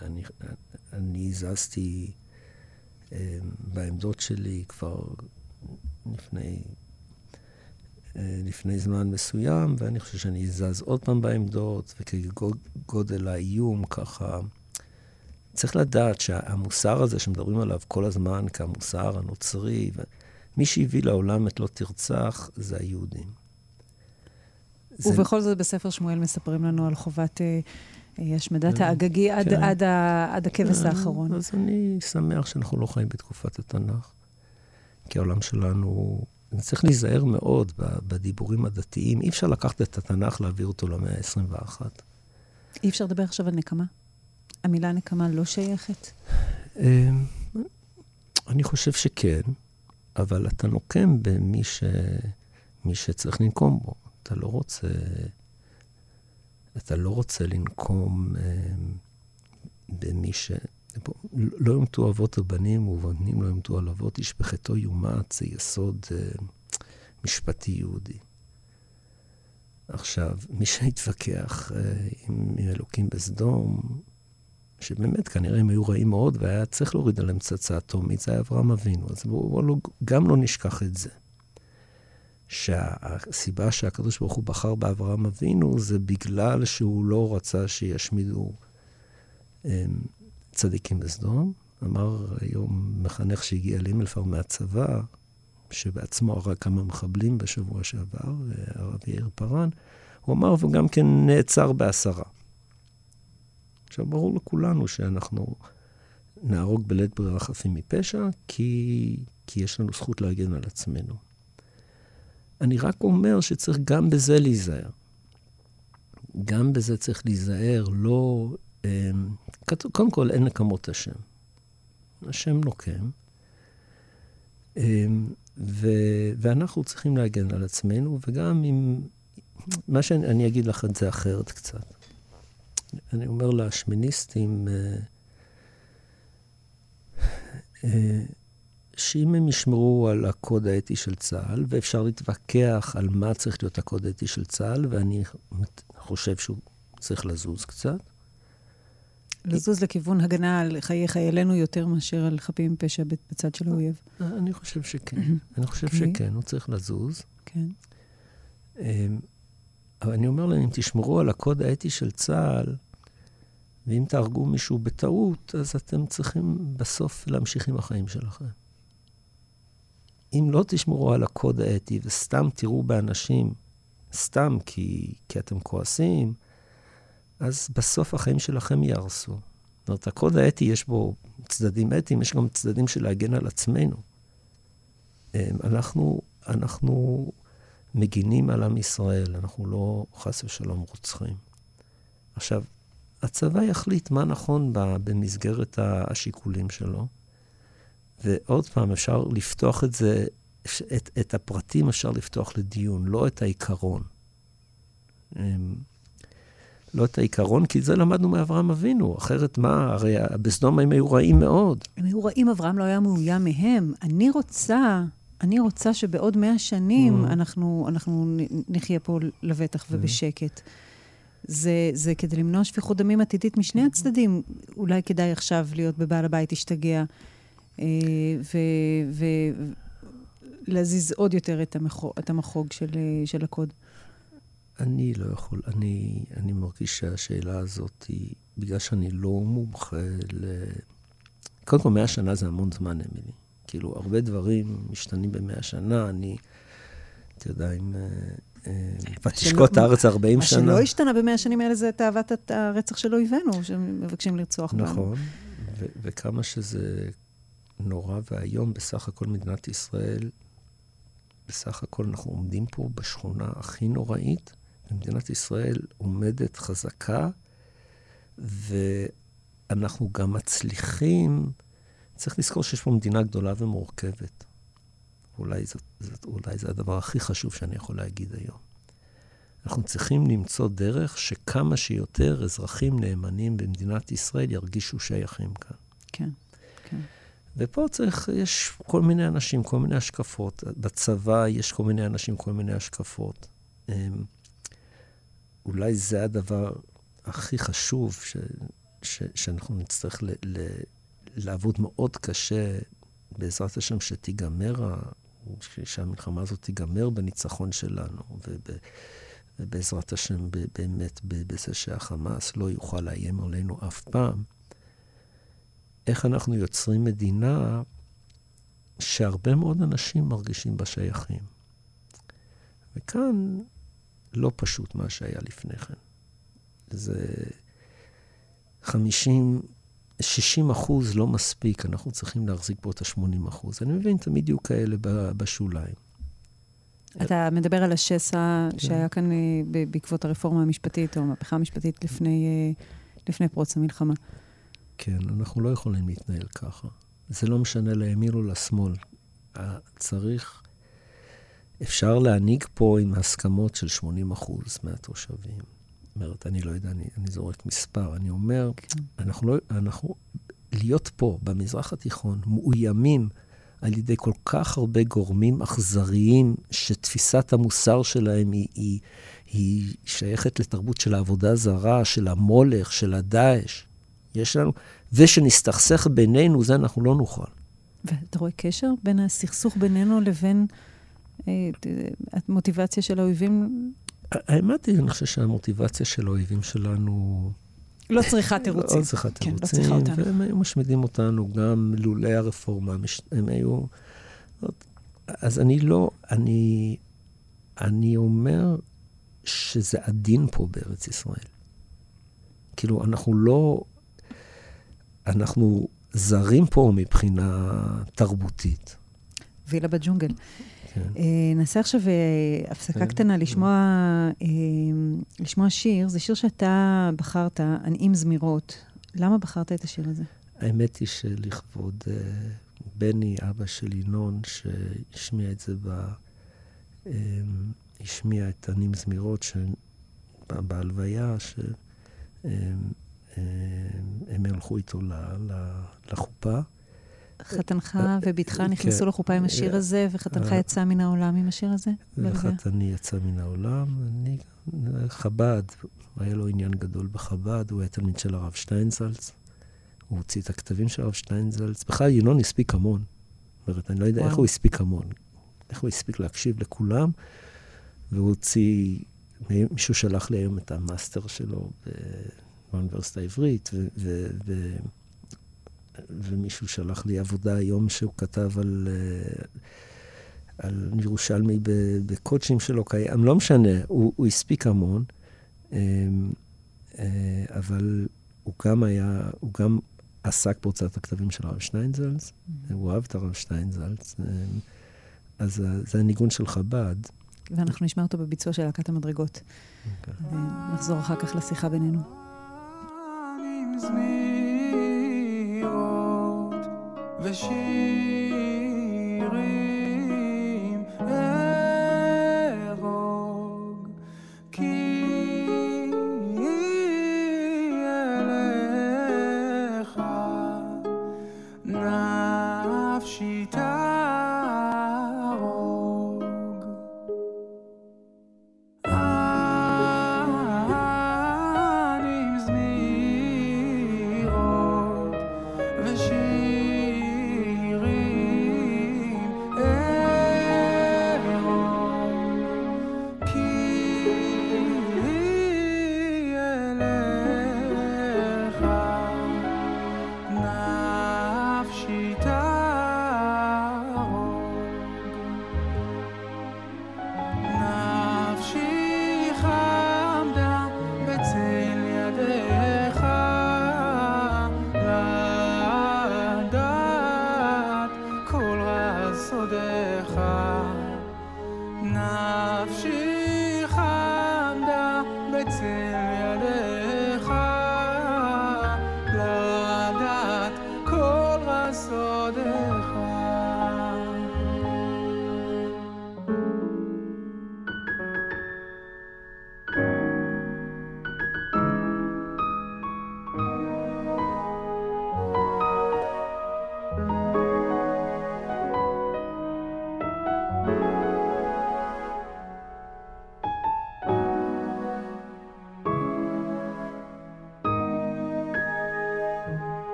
אני, אני הזזתי בעמדות שלי כבר לפני, לפני זמן מסוים, ואני חושב שאני אזז עוד פעם בעמדות, וכגודל האיום ככה... צריך לדעת שהמוסר הזה שמדברים עליו כל הזמן כמוסר הנוצרי, מי שהביא לעולם את לא תרצח זה היהודים. ובכל זה... זאת בספר שמואל מספרים לנו על חובת אה, אה השמדת כן, האגגי עד, כן. עד, עד הכבש כן, האחרון. אז אני שמח שאנחנו לא חיים בתקופת התנ"ך, כי העולם שלנו... צריך להיזהר מאוד בדיבורים הדתיים. אי אפשר לקחת את התנ"ך, להעביר אותו למאה ה-21. אי אפשר לדבר עכשיו על נקמה? המילה נקמה לא שייכת? אמ, אני חושב שכן, אבל אתה נוקם במי ש... מי שצריך לנקום בו. אתה לא רוצה... אתה לא רוצה לנקום אמ, במי ש... לא יומתו אבות הבנים ובנים לא יומתו על אבות, איש בחטאו יומת, זה יסוד uh, משפטי יהודי. עכשיו, מי שהתווכח uh, עם, עם אלוקים בסדום, שבאמת כנראה הם היו רעים מאוד והיה צריך להוריד עליהם פצצה אטומית, זה היה אברהם אבינו. אז בואו בוא, לא, גם לא נשכח את זה. שהסיבה שהקדוש ברוך הוא בחר באברהם אבינו זה בגלל שהוא לא רצה שישמידו אמ, צדיקים בסדום. אמר היום מחנך שהגיע לימלפר מהצבא, שבעצמו הרג כמה מחבלים בשבוע שעבר, הרב יאיר פארן, הוא אמר, וגם כן נעצר בעשרה. עכשיו, ברור לכולנו שאנחנו נהרוג בלית ברירה חפים מפשע, כי, כי יש לנו זכות להגן על עצמנו. אני רק אומר שצריך גם בזה להיזהר. גם בזה צריך להיזהר, לא... אה, קודם כל, אין נקמות השם. השם נוקם. אה, ו, ואנחנו צריכים להגן על עצמנו, וגם אם... מה שאני אגיד לך את זה אחרת קצת. אני אומר לשמיניסטים, אה, אה, שאם הם ישמרו על הקוד האתי של צה"ל, ואפשר להתווכח על מה צריך להיות הקוד האתי של צה"ל, ואני חושב שהוא צריך לזוז קצת. לזוז לכיוון הגנה על חיי חיילינו יותר מאשר על חפים פשע בצד של האויב. אני חושב שכן. *clears throat* אני חושב okay. אוקיי. שכן, הוא צריך לזוז. כן. אמ, אבל אני אומר להם, אם תשמרו על הקוד האתי של צה"ל, ואם תהרגו מישהו בטעות, אז אתם צריכים בסוף להמשיך עם החיים שלכם. אם לא תשמרו על הקוד האתי וסתם תראו באנשים, סתם כי, כי אתם כועסים, אז בסוף החיים שלכם ייהרסו. זאת אומרת, הקוד האתי יש בו צדדים אתיים, יש גם צדדים של להגן על עצמנו. אמ, אנחנו, אנחנו מגינים על עם ישראל, אנחנו לא חס ושלום רוצחים. עכשיו, הצבא יחליט מה נכון במסגרת השיקולים שלו. ועוד פעם, אפשר לפתוח את זה, את, את הפרטים אפשר לפתוח לדיון, לא את העיקרון. אמ, לא את העיקרון, כי זה למדנו מאברהם אבינו. אחרת מה, הרי בסדום הם היו רעים מאוד. הם היו רעים, אברהם לא היה מאוים מהם. אני רוצה, אני רוצה שבעוד מאה שנים mm. אנחנו, אנחנו נחיה פה לבטח mm. ובשקט. זה, זה כדי למנוע שפיכות דמים עתידית משני הצדדים. אולי כדאי עכשיו להיות בבעל הבית השתגע, ולהזיז עוד יותר את, המחוג, את המחוג של, אה, של הקוד. אני לא יכול, אני, אני מרגיש שהשאלה הזאת היא, בגלל שאני לא מומחה ל... קודם כל, מאה שנה זה המון זמן, אמילי. כאילו, הרבה דברים משתנים במאה שנה. אני, אתה יודע, אם... ותשקוט אה, הארץ 40 שנה. מה שלא השתנה במאה השנים האלה זה תאוות הרצח של אויבינו, שמבקשים לרצוח בנו. נכון, וכמה שזה נורא ואיום, בסך הכל מדינת ישראל, בסך הכל אנחנו עומדים פה בשכונה הכי נוראית, ומדינת ישראל עומדת חזקה, ואנחנו גם מצליחים, צריך לזכור שיש פה מדינה גדולה ומורכבת. אולי, זאת, זאת, אולי זה הדבר הכי חשוב שאני יכול להגיד היום. אנחנו צריכים למצוא דרך שכמה שיותר אזרחים נאמנים במדינת ישראל ירגישו שייכים כאן. כן. ופה צריך, יש כל מיני אנשים, כל מיני השקפות. בצבא יש כל מיני אנשים, כל מיני השקפות. אמ, אולי זה הדבר הכי חשוב, ש, ש, שאנחנו נצטרך ל, ל, לעבוד מאוד קשה, בעזרת השם, שתיגמר שהמלחמה הזאת תיגמר בניצחון שלנו, וב, ובעזרת השם באמת בזה שהחמאס לא יוכל לאיים עלינו אף פעם, איך אנחנו יוצרים מדינה שהרבה מאוד אנשים מרגישים בה שייכים. וכאן לא פשוט מה שהיה לפני כן. זה 50, 60 אחוז לא מספיק, אנחנו צריכים להחזיק פה את ה-80 אחוז. אני מבין, תמיד יהיו כאלה בשוליים. אתה מדבר על השסע כן. שהיה כאן אה, בעקבות הרפורמה המשפטית, או המהפכה המשפטית לפני, אה, לפני פרוץ המלחמה. כן, אנחנו לא יכולים להתנהל ככה. זה לא משנה לימין או לשמאל. צריך, אפשר להנהיג פה עם הסכמות של 80 אחוז מהתושבים. אומרת, אני לא יודע, אני, אני זורק מספר. אני אומר, כן. אנחנו לא, אנחנו, להיות פה, במזרח התיכון, מאוימים על ידי כל כך הרבה גורמים אכזריים, שתפיסת המוסר שלהם היא, היא, היא שייכת לתרבות של העבודה זרה, של המולך, של הדאעש. יש לנו, ושנסתכסך בינינו, זה אנחנו לא נוכל. ואתה רואה קשר בין הסכסוך בינינו לבין אה, המוטיבציה של האויבים האמת היא, אני חושב שהמוטיבציה של האויבים שלנו... לא צריכה תירוצים. לא צריכה תירוצים, כן, לא צריכה והם היו משמידים אותנו גם לולי הרפורמה, הם היו... אז אני לא, אני, אני אומר שזה עדין פה בארץ ישראל. כאילו, אנחנו לא, אנחנו זרים פה מבחינה תרבותית. וילה בג'ונגל. כן. אה, נעשה עכשיו אה, הפסקה כן. קטנה לשמוע, אה, לשמוע שיר. זה שיר שאתה בחרת, עניים זמירות. למה בחרת את השיר הזה? האמת היא שלכבוד בני, אבא של ינון, שהשמיע את זה ב... השמיע את עניים זמירות בהלוויה, שהם הלכו איתו לחופה. חתנך ובתך כן. נכנסו לחופה עם השיר הזה, וחתנך אה. יצא מן העולם עם השיר הזה? וחתני יצא מן העולם. אני, חב"ד, היה לו עניין גדול בחב"ד, הוא היה תלמיד של הרב שטיינזלץ. הוא הוציא את הכתבים של הרב שטיינזלץ. בכלל, ינון הספיק המון. זאת אומרת, אני לא יודע איך הוא הספיק המון. איך הוא הספיק להקשיב לכולם, והוא הוציא, מישהו שלח לי היום את המאסטר שלו באוניברסיטה העברית, ו... ומישהו שלח לי עבודה היום שהוא כתב על, אה, על ירושלמי בקודשים שלו קיים, לא משנה, הוא, הוא הספיק המון, אמ, אה, אבל הוא גם היה, הוא גם עסק בהוצאת הכתבים של הרב שטיינזלץ, mm-hmm. הוא אהב את הרב שטיינזלץ, אמ, אז זה הניגון של חב"ד. ואנחנו נשמע אותו בביצוע של להקת המדרגות. Okay. אוקיי. נחזור אחר כך לשיחה בינינו. ושירים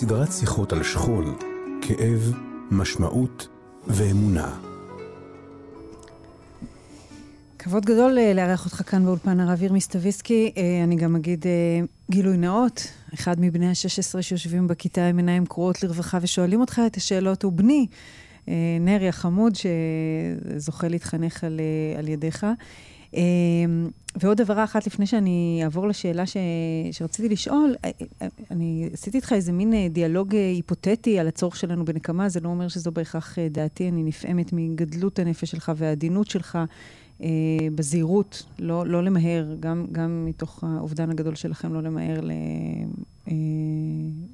בסדרת שיחות על שכול, כאב, משמעות ואמונה. כבוד גדול אה, לארח אותך כאן באולפן הרב ירמי סטוויסקי. אה, אני גם אגיד אה, גילוי נאות. אחד מבני ה-16 שיושבים בכיתה עם עיניים קרועות לרווחה ושואלים אותך את השאלות הוא בני, נרי החמוד, שזוכה להתחנך על, על ידיך. אה, ועוד הבהרה אחת לפני שאני אעבור לשאלה ש... שרציתי לשאול, אה, אה, אני עשיתי איתך איזה מין אה, דיאלוג אה, היפותטי על הצורך שלנו בנקמה, זה לא אומר שזו בהכרח אה, דעתי, אני נפעמת מגדלות הנפש שלך והעדינות שלך. אה, בזהירות, לא, לא למהר, גם, גם מתוך האובדן הגדול שלכם, לא למהר ל, אה,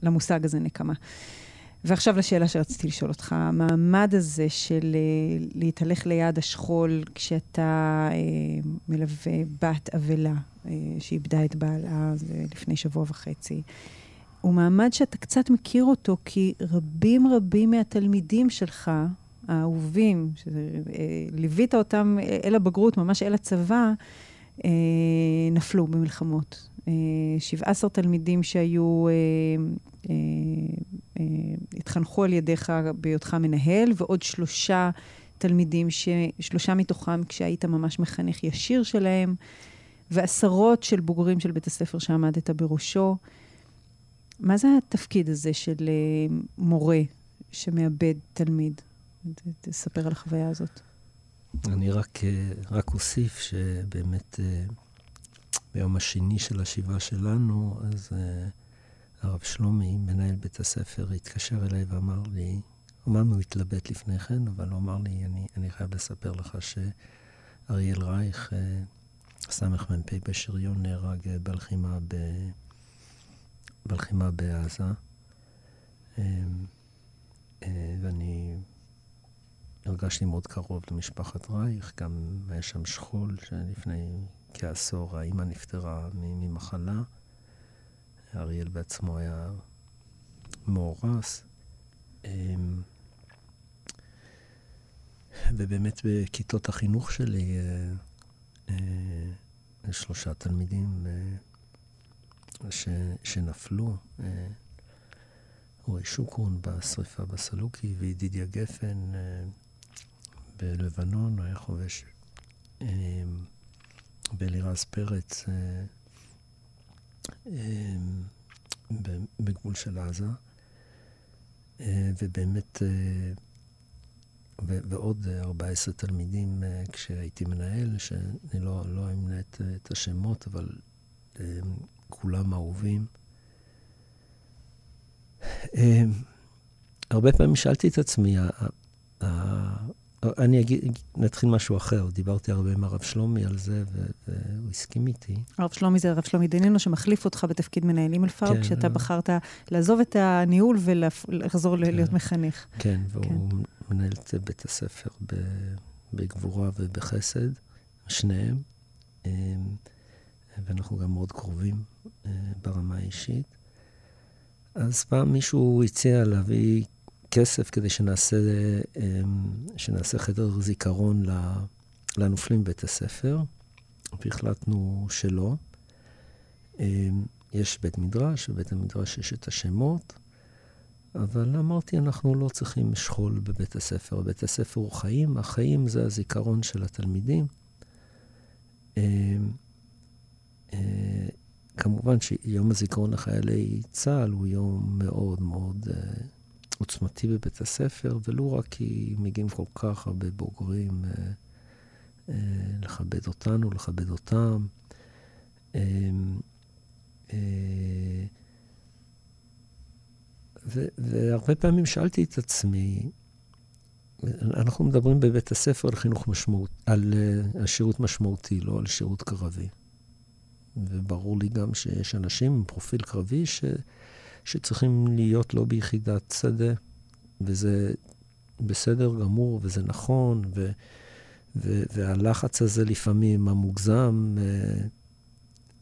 למושג הזה נקמה. ועכשיו לשאלה שרציתי לשאול אותך, המעמד הזה של אה, להתהלך ליד השכול כשאתה אה, מלווה בת אבלה אה, שאיבדה את בעלה לפני שבוע וחצי, הוא מעמד שאתה קצת מכיר אותו, כי רבים רבים מהתלמידים שלך, האהובים, שליווית אותם אל הבגרות, ממש אל הצבא, אה, נפלו במלחמות. אה, 17 תלמידים שהיו, אה, אה, אה, התחנכו על ידיך בהיותך מנהל, ועוד שלושה תלמידים, ש... שלושה מתוכם כשהיית ממש מחנך ישיר שלהם, ועשרות של בוגרים של בית הספר שעמדת בראשו. מה זה התפקיד הזה של אה, מורה שמאבד תלמיד? תספר על החוויה הזאת. אני רק, אה, רק אוסיף שבאמת אה, ביום השני של השבעה שלנו, אז אה, הרב שלומי, מנהל בית הספר, התקשר אליי ואמר לי, אמנם הוא התלבט לפני כן, אבל הוא אמר לי, אני, אני חייב לספר לך שאריאל רייך, אה, סמ"פ בשריון, נהרג אה, בלחימה, ב, בלחימה בעזה. אה, ואני הרגשתי מאוד קרוב למשפחת רייך, גם היה שם שכול שלפני כעשור האימא נפטרה ממחלה. אריאל בעצמו היה מאורס. אמ, ובאמת בכיתות החינוך שלי, אה, אה, שלושה תלמידים אה, ש, שנפלו. אורי שוקרון בשריפה בסלוקי, וידידיה גפן בלבנון, היה חובש, ואלירז פרץ, אה, בגבול של עזה. ובאמת, ועוד 14 תלמידים כשהייתי מנהל, שאני לא, לא אמנה את, את השמות, אבל כולם אהובים. הרבה פעמים שאלתי את עצמי, אני אגיד, נתחיל משהו אחר. דיברתי הרבה עם הרב שלומי על זה, והוא הסכים איתי. הרב שלומי זה הרב שלומי דנינו, שמחליף אותך בתפקיד מנהל אימלפארק, כן, כשאתה בחרת לעזוב את הניהול ולחזור כן, להיות מחנך. כן, והוא כן. מנהל את בית הספר בגבורה ובחסד, שניהם. אמ, ואנחנו גם מאוד קרובים אה, ברמה האישית. אז פעם מישהו הציע להביא כסף כדי שנעשה, אמ, שנעשה חדר זיכרון לנופלים בבית הספר, והחלטנו שלא. אמ, יש בית מדרש, ובית המדרש יש את השמות, אבל אמרתי, אנחנו לא צריכים שכול בבית הספר. בית הספר הוא חיים, החיים זה הזיכרון של התלמידים. אמ, אה, כמובן שיום הזיכרון לחיילי צה"ל הוא יום מאוד מאוד uh, עוצמתי בבית הספר, ולו רק כי מגיעים כל כך הרבה בוגרים uh, uh, לכבד אותנו, לכבד אותם. Uh, uh, ו- והרבה פעמים שאלתי את עצמי, אנחנו מדברים בבית הספר על חינוך משמעות, על uh, שירות משמעותי, לא על שירות קרבי. וברור לי גם שיש אנשים עם פרופיל קרבי ש, שצריכים להיות לא ביחידת שדה, וזה בסדר גמור, וזה נכון, ו, ו, והלחץ הזה לפעמים המוגזם, אה,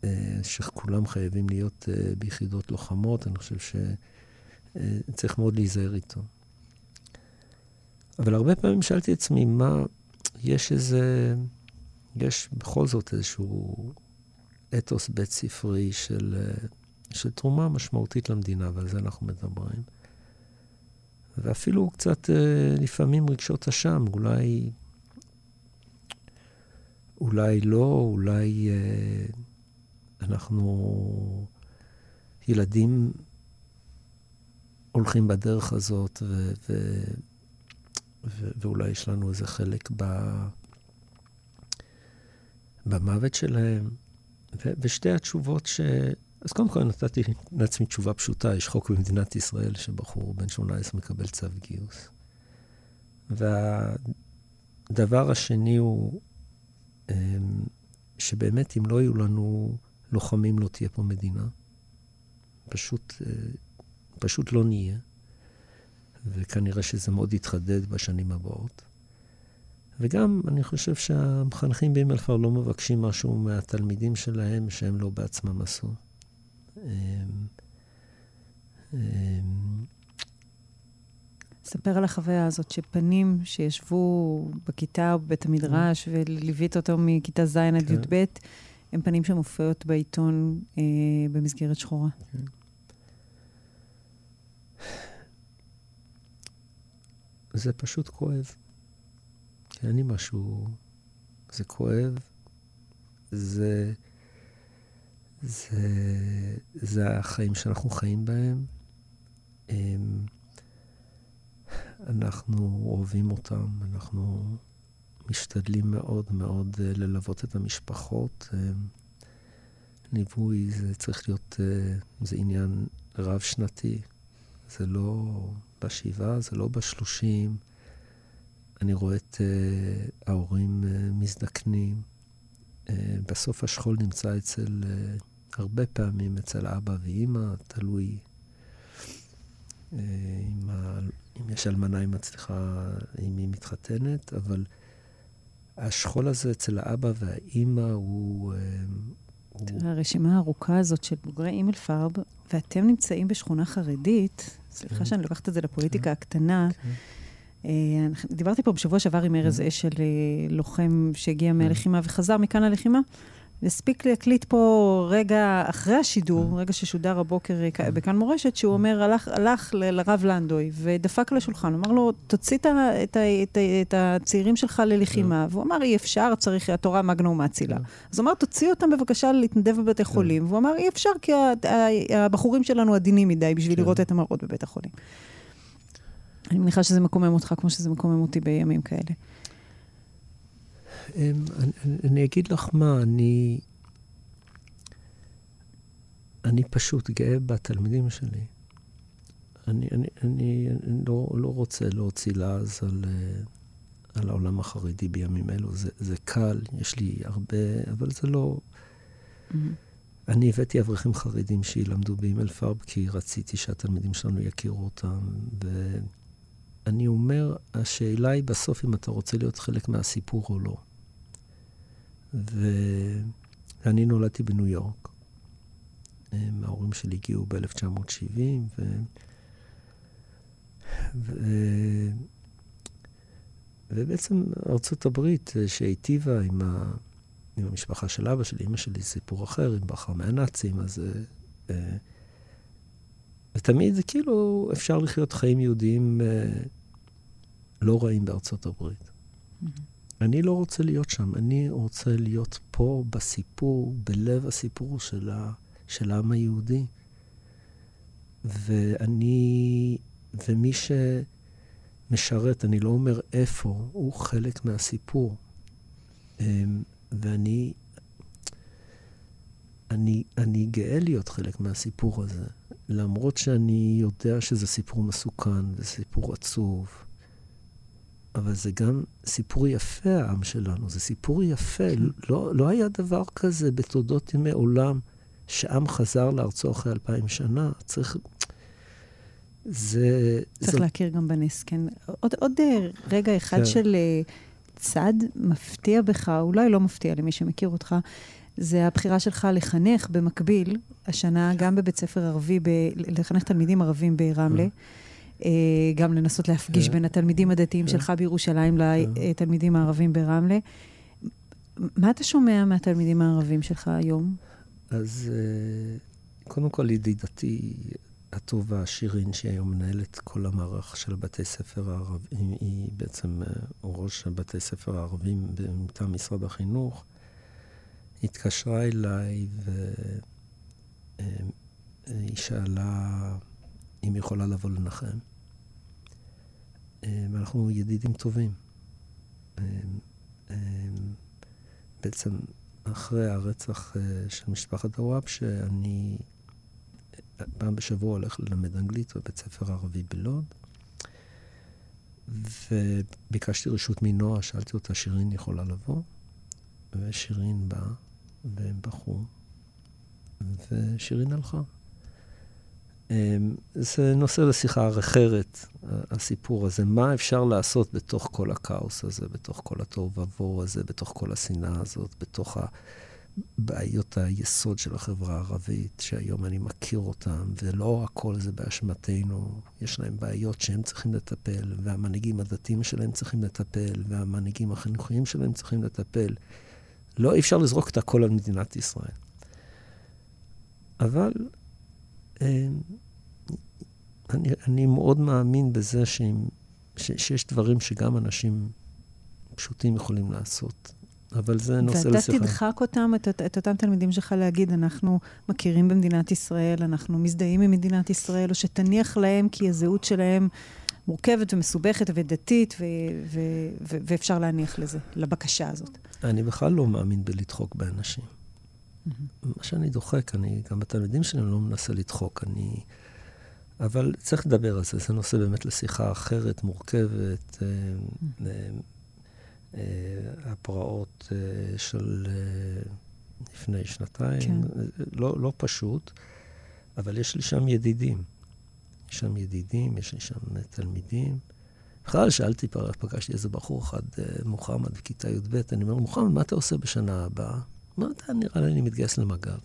אה, שכולם חייבים להיות אה, ביחידות לוחמות, אני חושב שצריך מאוד להיזהר איתו. אבל הרבה פעמים שאלתי את עצמי, מה, יש איזה, יש בכל זאת איזשהו אתוס בית ספרי של, של תרומה משמעותית למדינה, ועל זה אנחנו מדברים. ואפילו קצת אה, לפעמים רגשות אשם, אולי, אולי לא, אולי אה, אנחנו ילדים הולכים בדרך הזאת, ו, ו, ו, ואולי יש לנו איזה חלק ב, במוות שלהם. ו- ושתי התשובות ש... אז קודם כל נתתי לעצמי תשובה פשוטה, יש חוק במדינת ישראל שבחור בן 18 מקבל צו גיוס. והדבר השני הוא אמ, שבאמת אם לא יהיו לנו לוחמים לא תהיה פה מדינה. פשוט, אה, פשוט לא נהיה. וכנראה שזה מאוד יתחדד בשנים הבאות. וגם, אני חושב שהמחנכים באימלפר לא מבקשים משהו מהתלמידים שלהם שהם לא בעצמם עשו. ספר על החוויה הזאת, שפנים שישבו בכיתה או בבית המדרש וליווית אותו מכיתה ז' עד כן. י"ב, הם פנים שמופיעות בעיתון אה, במסגרת שחורה. כן. זה פשוט כואב. אין לי משהו... זה כואב, זה... זה, זה החיים שאנחנו חיים בהם. הם, אנחנו אוהבים אותם, אנחנו משתדלים מאוד מאוד אה, ללוות את המשפחות. ליווי זה צריך להיות, אה, זה עניין רב-שנתי. זה לא בשבעה, זה לא בשלושים. אני רואה את uh, ההורים מזדקנים. בסוף השכול נמצא אצל, הרבה פעמים אצל אבא ואימא, תלוי uh, אם, ה, אם יש אלמנה, היא מצליחה, אם היא מתחתנת, אבל השכול הזה אצל האבא והאימא הוא... Uh, הרשימה הארוכה הזאת של בוגרי אימל פארב, ואתם נמצאים בשכונה חרדית, סליחה כן. שאני לוקחת את זה לפוליטיקה כן. הקטנה, כן. אה, דיברתי פה בשבוע שעבר עם ארז mm-hmm. אשל, אה, לוחם שהגיע מהלחימה וחזר מכאן ללחימה, הספיק להקליט פה רגע אחרי השידור, רגע ששודר הבוקר אה, בכאן מורשת, שהוא אומר, הלך, הלך ל- לרב לנדוי ודפק על השולחן, אמר לו, תוציא את, את, את, את הצעירים שלך ללחימה. והוא אמר, אי אפשר, צריך, התורה מגנו מאצילה. אז הוא אמר, תוציא אותם בבקשה להתנדב בבתי חולים. והוא אמר, אי אפשר, כי הבחורים שלנו עדינים מדי בשביל לראות את המראות בבית החולים. אני מניחה שזה מקומם אותך כמו שזה מקומם אותי בימים כאלה. אמ, אני, אני אגיד לך מה, אני... אני פשוט גאה בתלמידים שלי. אני, אני, אני, אני לא, לא רוצה להוציא לעז על, אה, על העולם החרדי בימים אלו. זה, זה קל, יש לי הרבה, אבל זה לא... אני הבאתי אברכים חרדים שילמדו באימייל פארב, כי רציתי שהתלמידים שלנו יכירו אותם. ואני אומר, השאלה היא בסוף אם אתה רוצה להיות חלק מהסיפור או לא. ואני נולדתי בניו יורק. ההורים שלי הגיעו ב-1970, ו... ו... ובעצם ארצות הברית, אה, שהיטיבה עם, ה... עם המשפחה של אבא שלי, אמא שלי סיפור אחר, היא ברחה מהנאצים, אז... אה, אה, ותמיד זה כאילו אפשר לחיות חיים יהודיים לא רעים בארצות הברית. Mm-hmm. אני לא רוצה להיות שם, אני רוצה להיות פה בסיפור, בלב הסיפור של, ה, של העם היהודי. ואני, ומי שמשרת, אני לא אומר איפה, הוא חלק מהסיפור. אמ, ואני אני, אני גאה להיות חלק מהסיפור הזה, למרות שאני יודע שזה סיפור מסוכן וסיפור עצוב. אבל זה גם סיפור יפה, העם שלנו. זה סיפור יפה. כן. לא, לא היה דבר כזה בתולדות ימי עולם, שעם חזר לארצו אחרי אלפיים שנה. צריך... זה... צריך זה... להכיר גם בנס, כן. עוד, עוד אה, רגע אחד כן. של אה, צד מפתיע בך, אולי לא מפתיע למי שמכיר אותך, זה הבחירה שלך לחנך במקביל, השנה, גם בבית ספר ערבי, ב... לחנך תלמידים ערבים ברמלה. אה, גם לנסות להפגיש בין התלמידים הדתיים שלך בירושלים לתלמידים הערבים ברמלה. מה אתה שומע מהתלמידים הערבים שלך היום? אז קודם כל, ידידתי הטובה, שירין, שהיא היום מנהלת כל המערך של בתי ספר הערבים, היא בעצם ראש בתי ספר הערבים מטעם משרד החינוך, התקשרה אליי והיא שאלה אם היא יכולה לבוא לנחם. ואנחנו ידידים טובים. בעצם אחרי הרצח של משפחת הוואב, שאני פעם בשבוע הולך ללמד אנגלית בבית ספר ערבי בלוד, וביקשתי רשות מנועה, שאלתי אותה, שירין יכולה לבוא? ושירין באה, והם בחרו, ושירין הלכה. אמ, זה נושא לשיחה אחרת, הסיפור הזה. מה אפשר לעשות בתוך כל הכאוס הזה, בתוך כל התוהו ובוהו הזה, בתוך כל השנאה הזאת, בתוך הבעיות היסוד של החברה הערבית, שהיום אני מכיר אותן, ולא הכל זה באשמתנו. יש להם בעיות שהם צריכים לטפל, והמנהיגים הדתיים שלהם צריכים לטפל, והמנהיגים החינוכיים שלהם צריכים לטפל. לא, אי אפשר לזרוק את הכל על מדינת ישראל. אבל אני, אני מאוד מאמין בזה שהם, ש, שיש דברים שגם אנשים פשוטים יכולים לעשות. אבל זה נושא לשיחה. ואתה תדחק אותם, את, את אותם תלמידים שלך להגיד, אנחנו מכירים במדינת ישראל, אנחנו מזדהים עם מדינת ישראל, או שתניח להם כי הזהות שלהם מורכבת ומסובכת ודתית, ו, ו, ו, ואפשר להניח לזה, לבקשה הזאת. אני בכלל לא מאמין בלדחוק באנשים. מה שאני דוחק, אני גם בתלמידים שלי לא מנסה לדחוק, אני... אבל צריך לדבר על זה, זה נושא באמת לשיחה אחרת, מורכבת. אה, אה, אה, הפרעות של לפני שנתיים, כן. לא, לא פשוט, אבל יש לי שם ידידים. יש שם ידידים, יש לי שם תלמידים. בכלל שאלתי, פגשתי איזה בחור אחד, מוחמד, בכיתה י"ב, אני אומר מוחמד, מה אתה עושה בשנה הבאה? אמר, אתה נראה לי אני מתגייס למג"ב.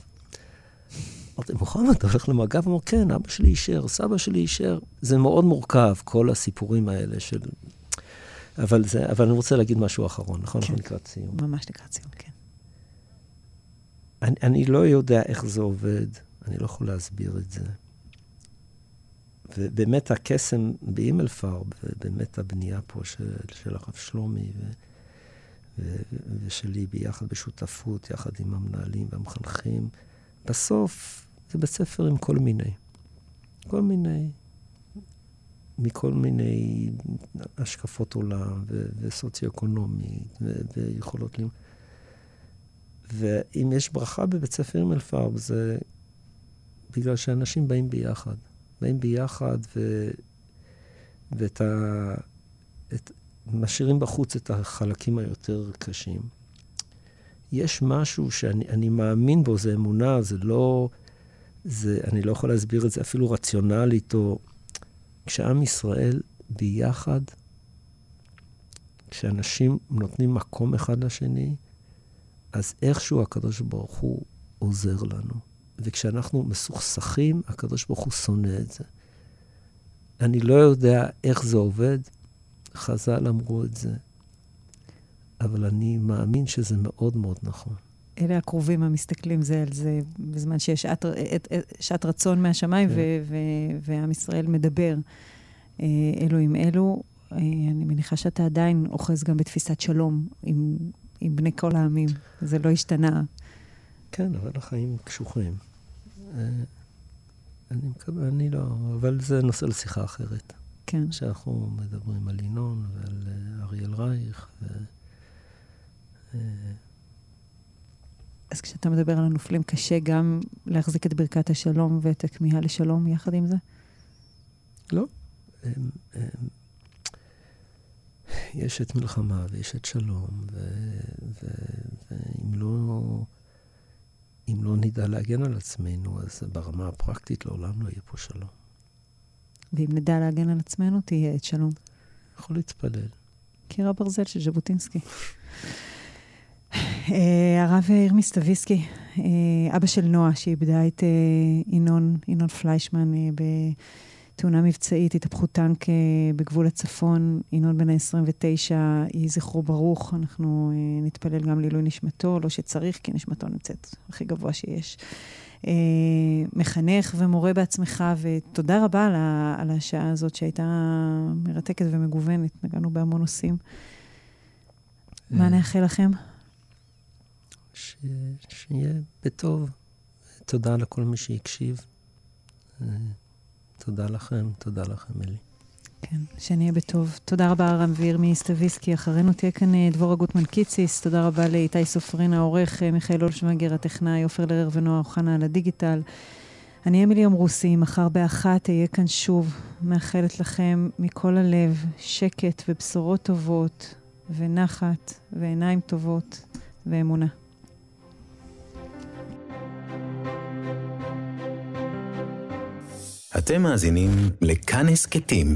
אמרתי, מוחמד, אתה הולך למג"ב? הוא אמר, כן, אבא שלי אישר, סבא שלי אישר. זה מאוד מורכב, כל הסיפורים האלה של... אבל, זה, אבל אני רוצה להגיד משהו אחרון, נכון? כן. אנחנו לקראת סיום. ממש לקראת סיום, כן. אני, אני לא יודע איך זה עובד, אני לא יכול להסביר את זה. ובאמת הקסם באימלפרב, ובאמת הבנייה פה של, של הרב שלומי ו, ושלי ביחד בשותפות, יחד עם המנהלים והמחנכים, בסוף זה בית ספר עם כל מיני. כל מיני, מכל מיני השקפות עולם ו- וסוציו-אקונומית ו- ויכולות לימוד. ואם יש ברכה בבית ספר עם אלפרב, זה בגלל שאנשים באים ביחד. באים ביחד ו... ואת ה... את... משאירים בחוץ את החלקים היותר קשים. יש משהו שאני מאמין בו, זה אמונה, זה לא... זה, אני לא יכול להסביר את זה אפילו רציונלית, או... כשעם ישראל ביחד, כשאנשים נותנים מקום אחד לשני, אז איכשהו הקדוש ברוך הוא עוזר לנו. וכשאנחנו מסוכסכים, הקדוש ברוך הוא שונא את זה. אני לא יודע איך זה עובד, חז"ל אמרו את זה, אבל אני מאמין שזה מאוד מאוד נכון. אלה הקרובים המסתכלים זה על זה בזמן שיש שעת, שעת רצון מהשמיים, כן. ועם ישראל מדבר אה, אלו עם אלו. אה, אני מניחה שאתה עדיין אוחז גם בתפיסת שלום עם, עם בני כל העמים. זה לא השתנה. כן, אבל החיים קשוחים. אה, אני מקווה, אני לא, אבל זה נושא לשיחה אחרת. כן. שאנחנו מדברים על ינון ועל אריאל רייך. ו... אז כשאתה מדבר על הנופלים, קשה גם להחזיק את ברכת השלום ואת הכמיהה לשלום יחד עם זה? לא. הם, הם, יש את מלחמה ויש את שלום, ואם לא, אם לא נדע להגן על עצמנו, אז ברמה הפרקטית לעולם לא יהיה פה שלום. ואם נדע להגן על עצמנו, תהיה את שלום. יכול להתפלל. קיר הברזל של ז'בוטינסקי. אה, הרב יאיר מיסטביסקי, אה, אבא של נועה, שאיבדה את אה, ינון, ינון פליישמן בתאונה מבצעית, התהפכות טנק בגבול הצפון. ינון בן ה-29, יהי זכרו ברוך. אנחנו נתפלל גם לעילוי נשמתו, לא שצריך, כי נשמתו נמצאת הכי גבוה שיש. מחנך ומורה בעצמך, ותודה רבה על השעה הזאת שהייתה מרתקת ומגוונת. נגענו בהמון נושאים. מה נאחל לכם? ש... שיהיה בטוב. תודה לכל מי שהקשיב. אה, תודה לכם, תודה לכם, אלי. כן, שנהיה בטוב. תודה רבה, רם וירמי סטוויסקי. אחרינו תהיה כאן אה, דבורה גוטמן קיציס. תודה רבה לאיתי סופרין העורך, אה, מיכאל אולשוונגר הטכנאי, עופר לרר ונועה אוחנה על הדיגיטל. אני אמילי אמרוסי, מחר באחת אהיה כאן שוב. מאחלת לכם מכל הלב שקט ובשורות טובות, ונחת, ועיניים טובות, ואמונה. אתם מאזינים לכאן הסכתים,